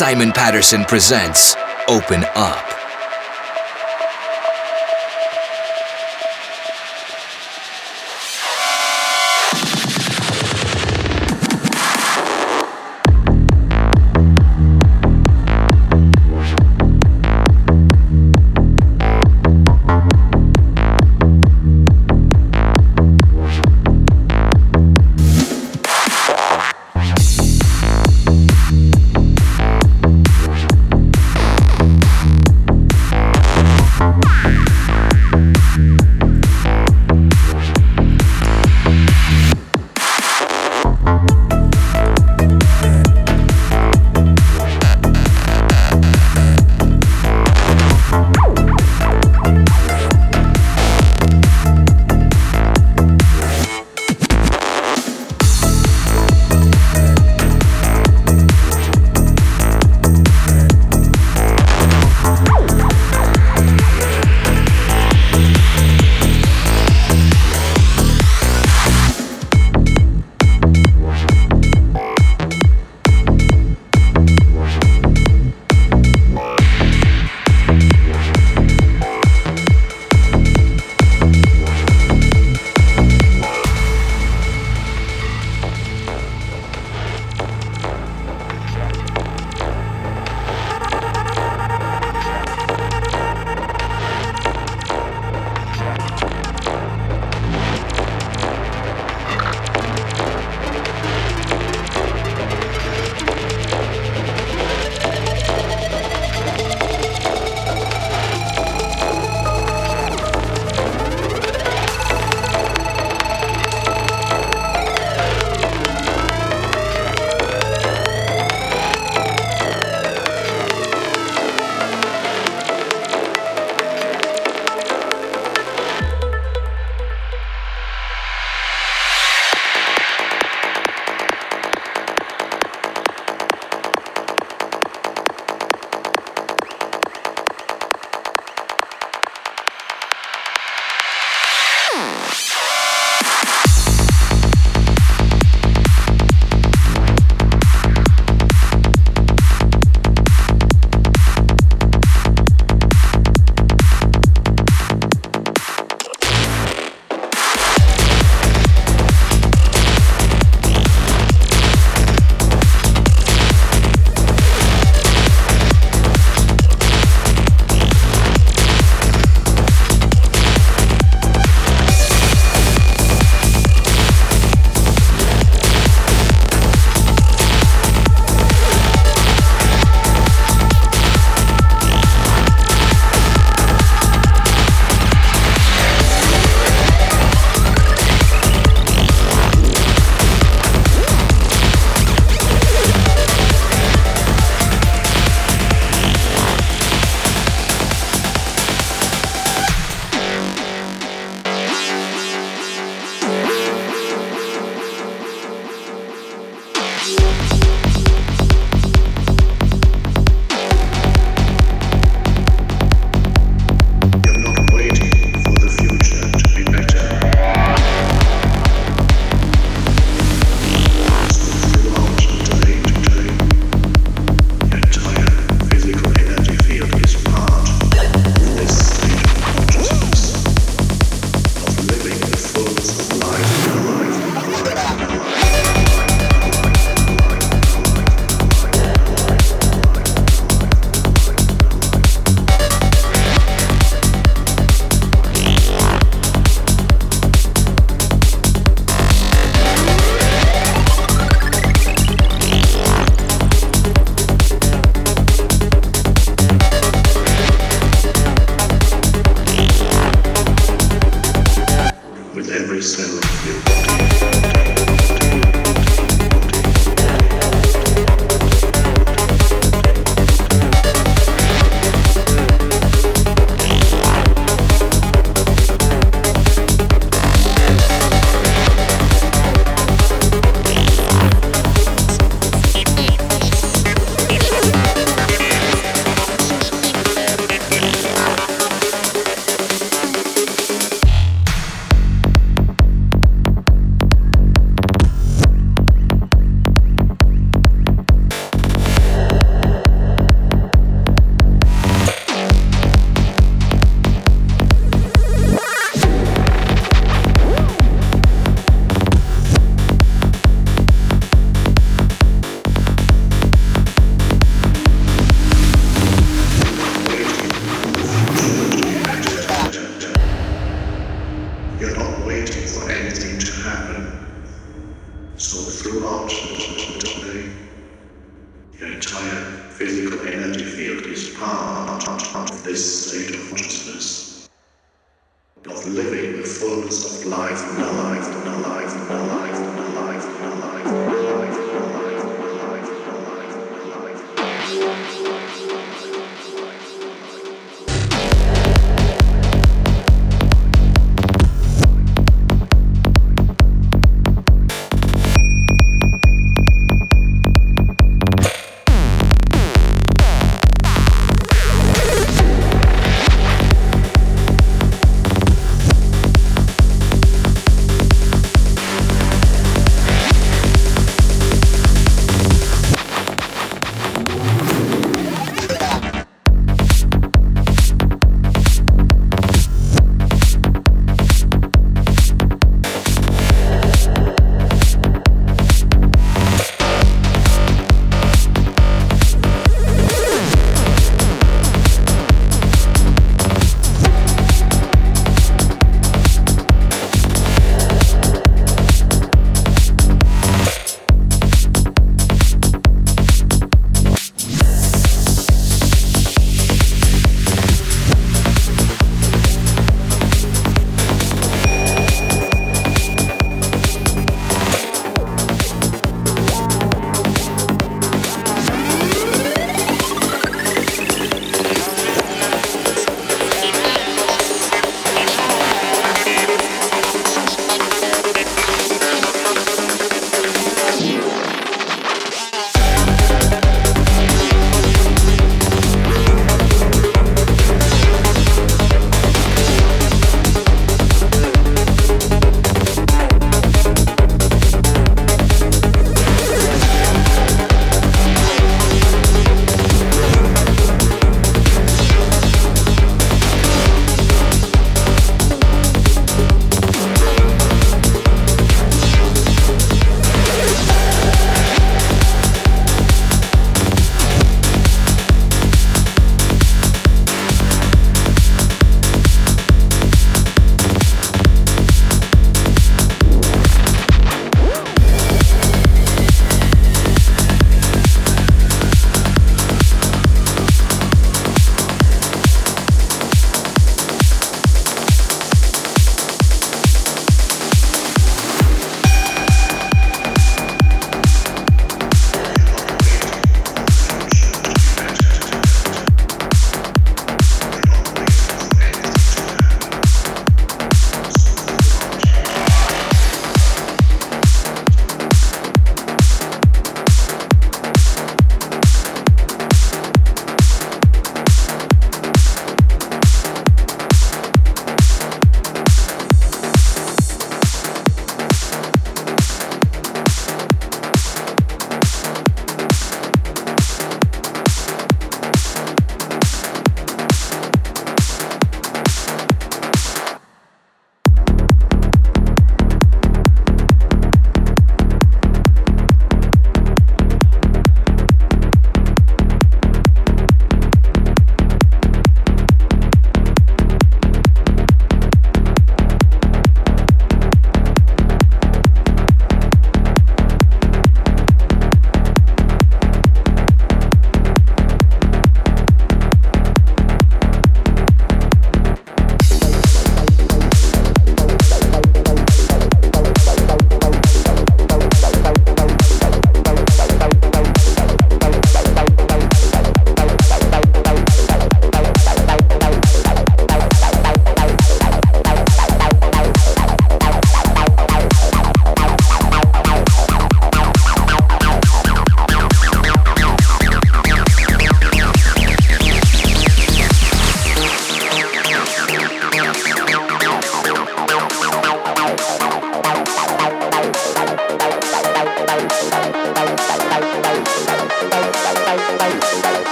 Simon Patterson presents Open Up.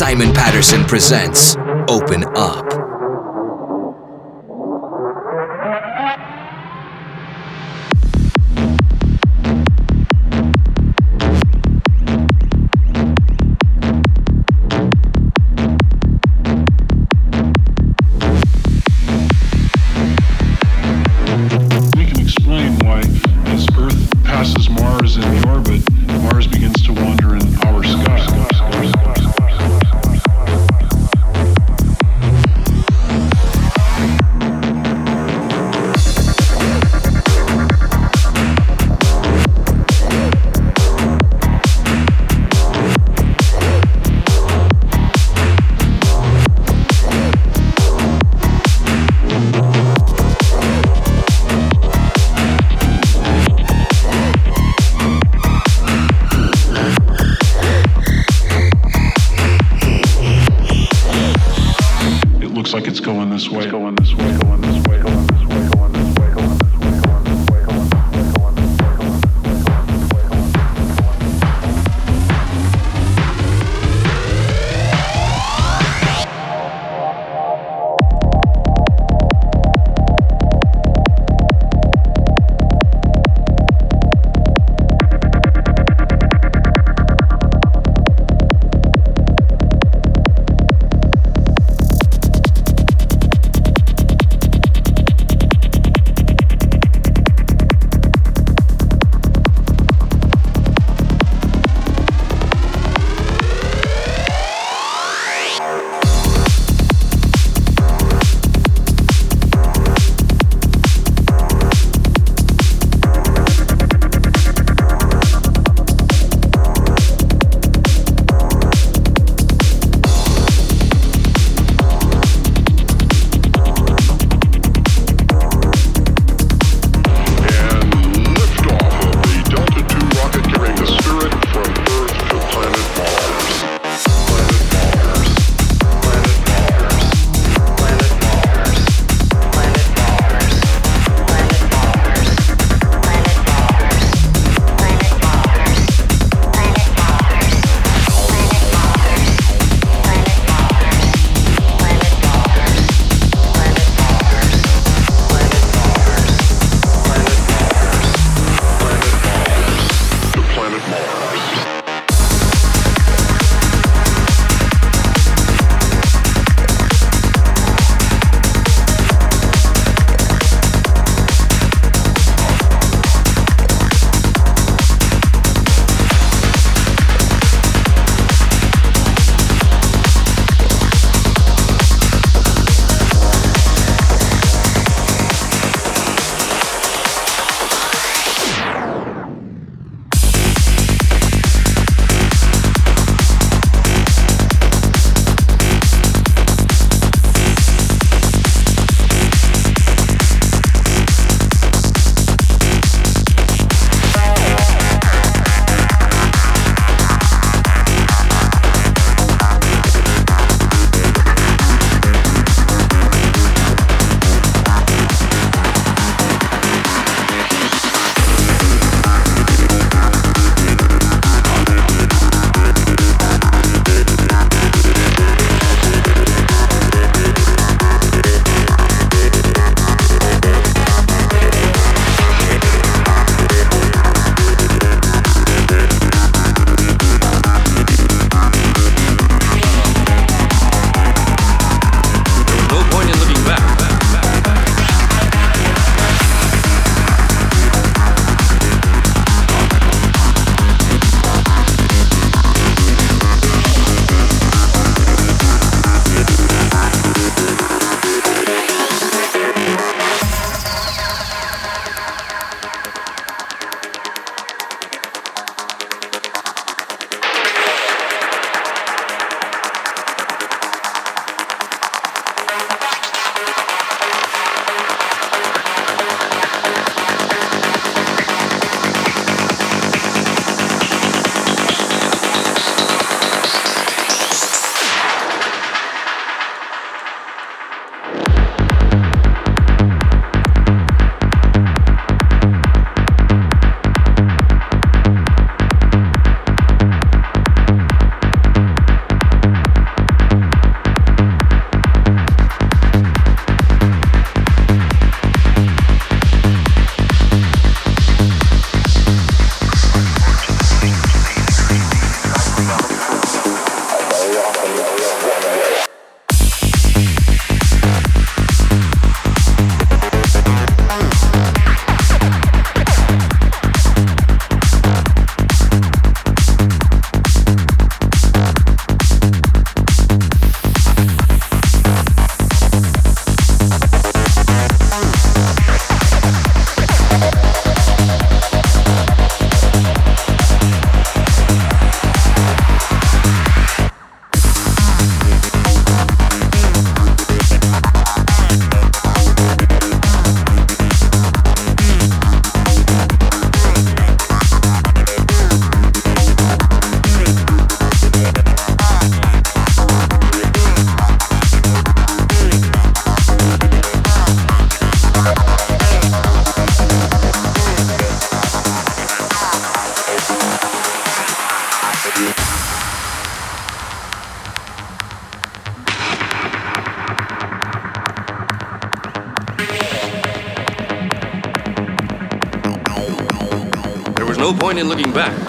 Simon Patterson presents Open Up. Looking back,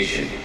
education.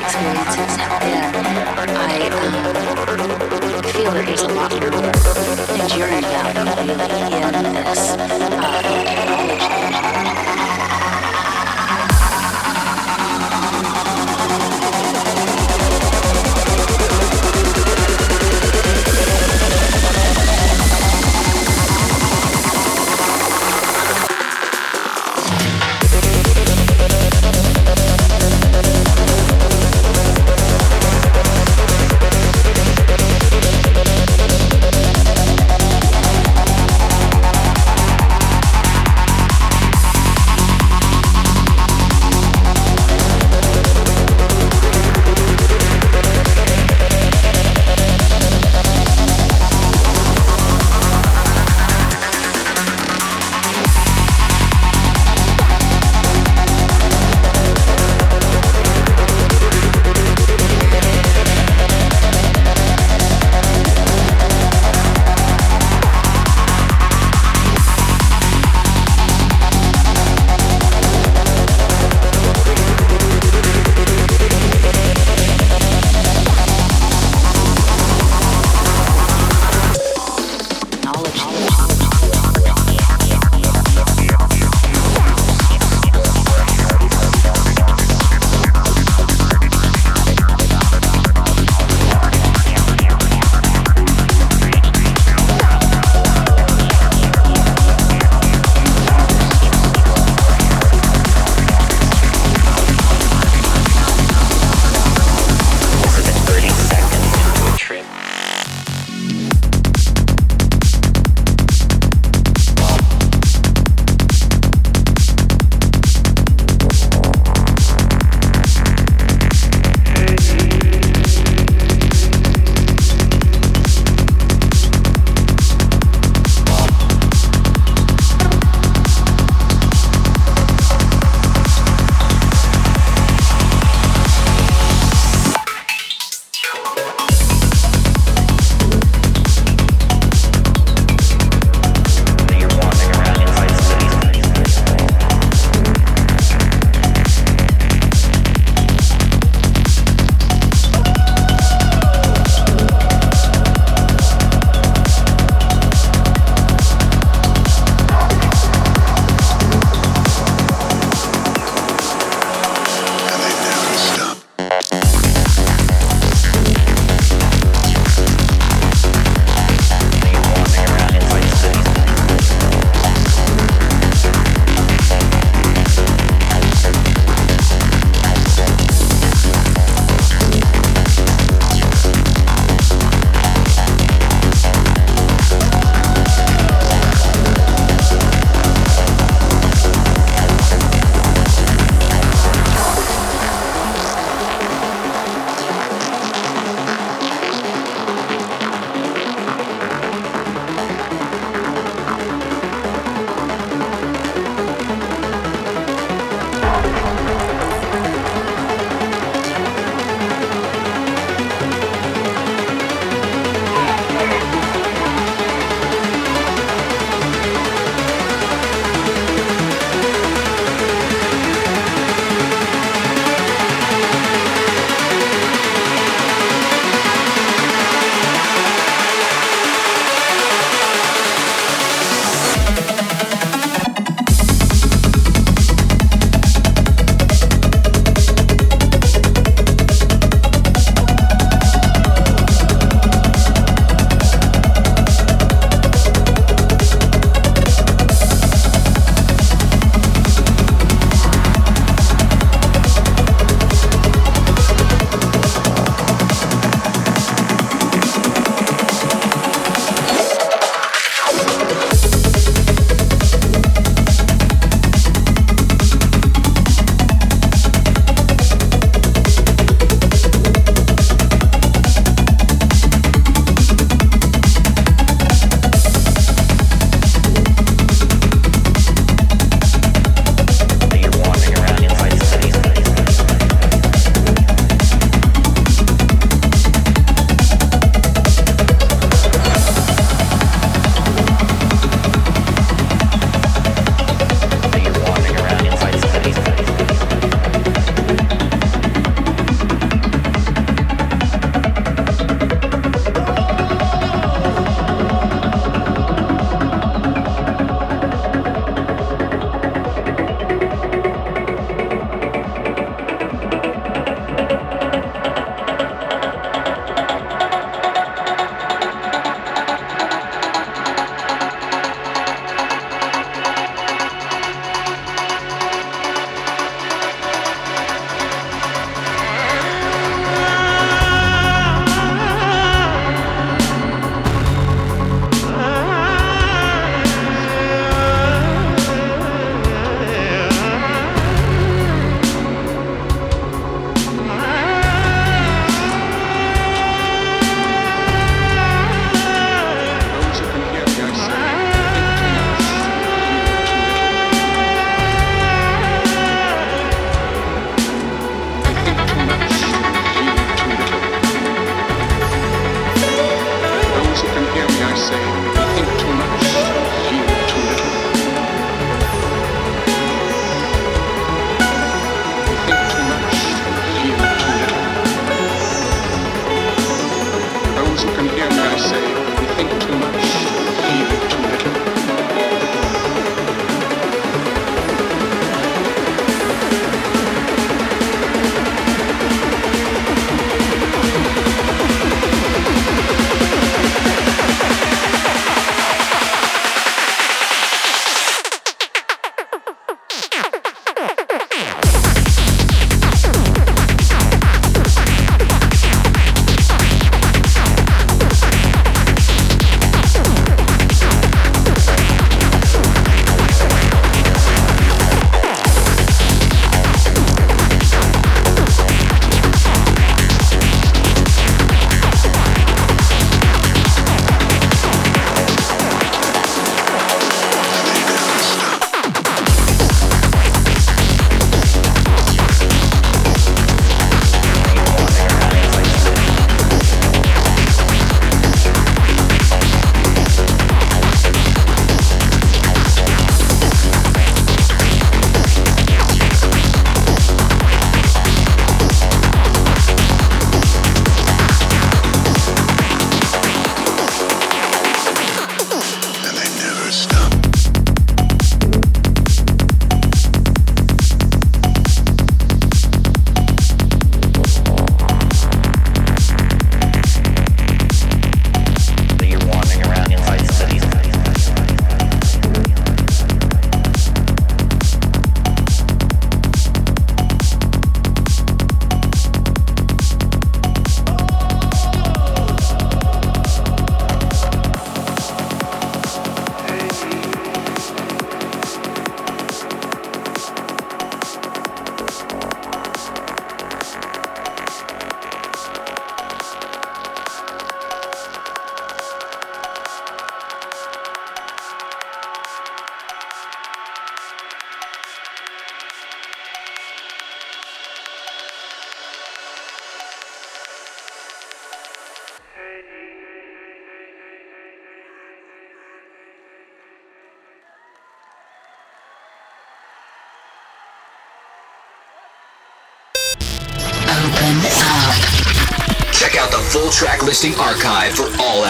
Experiences have been, I um, feel that there's a lot enduring value really in this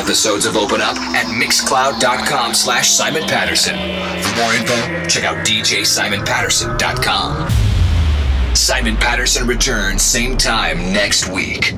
episodes of Open Up at mixcloud.com slash Simon Patterson. For more info, check out djsimonpatterson.com. Simon Patterson returns same time next week.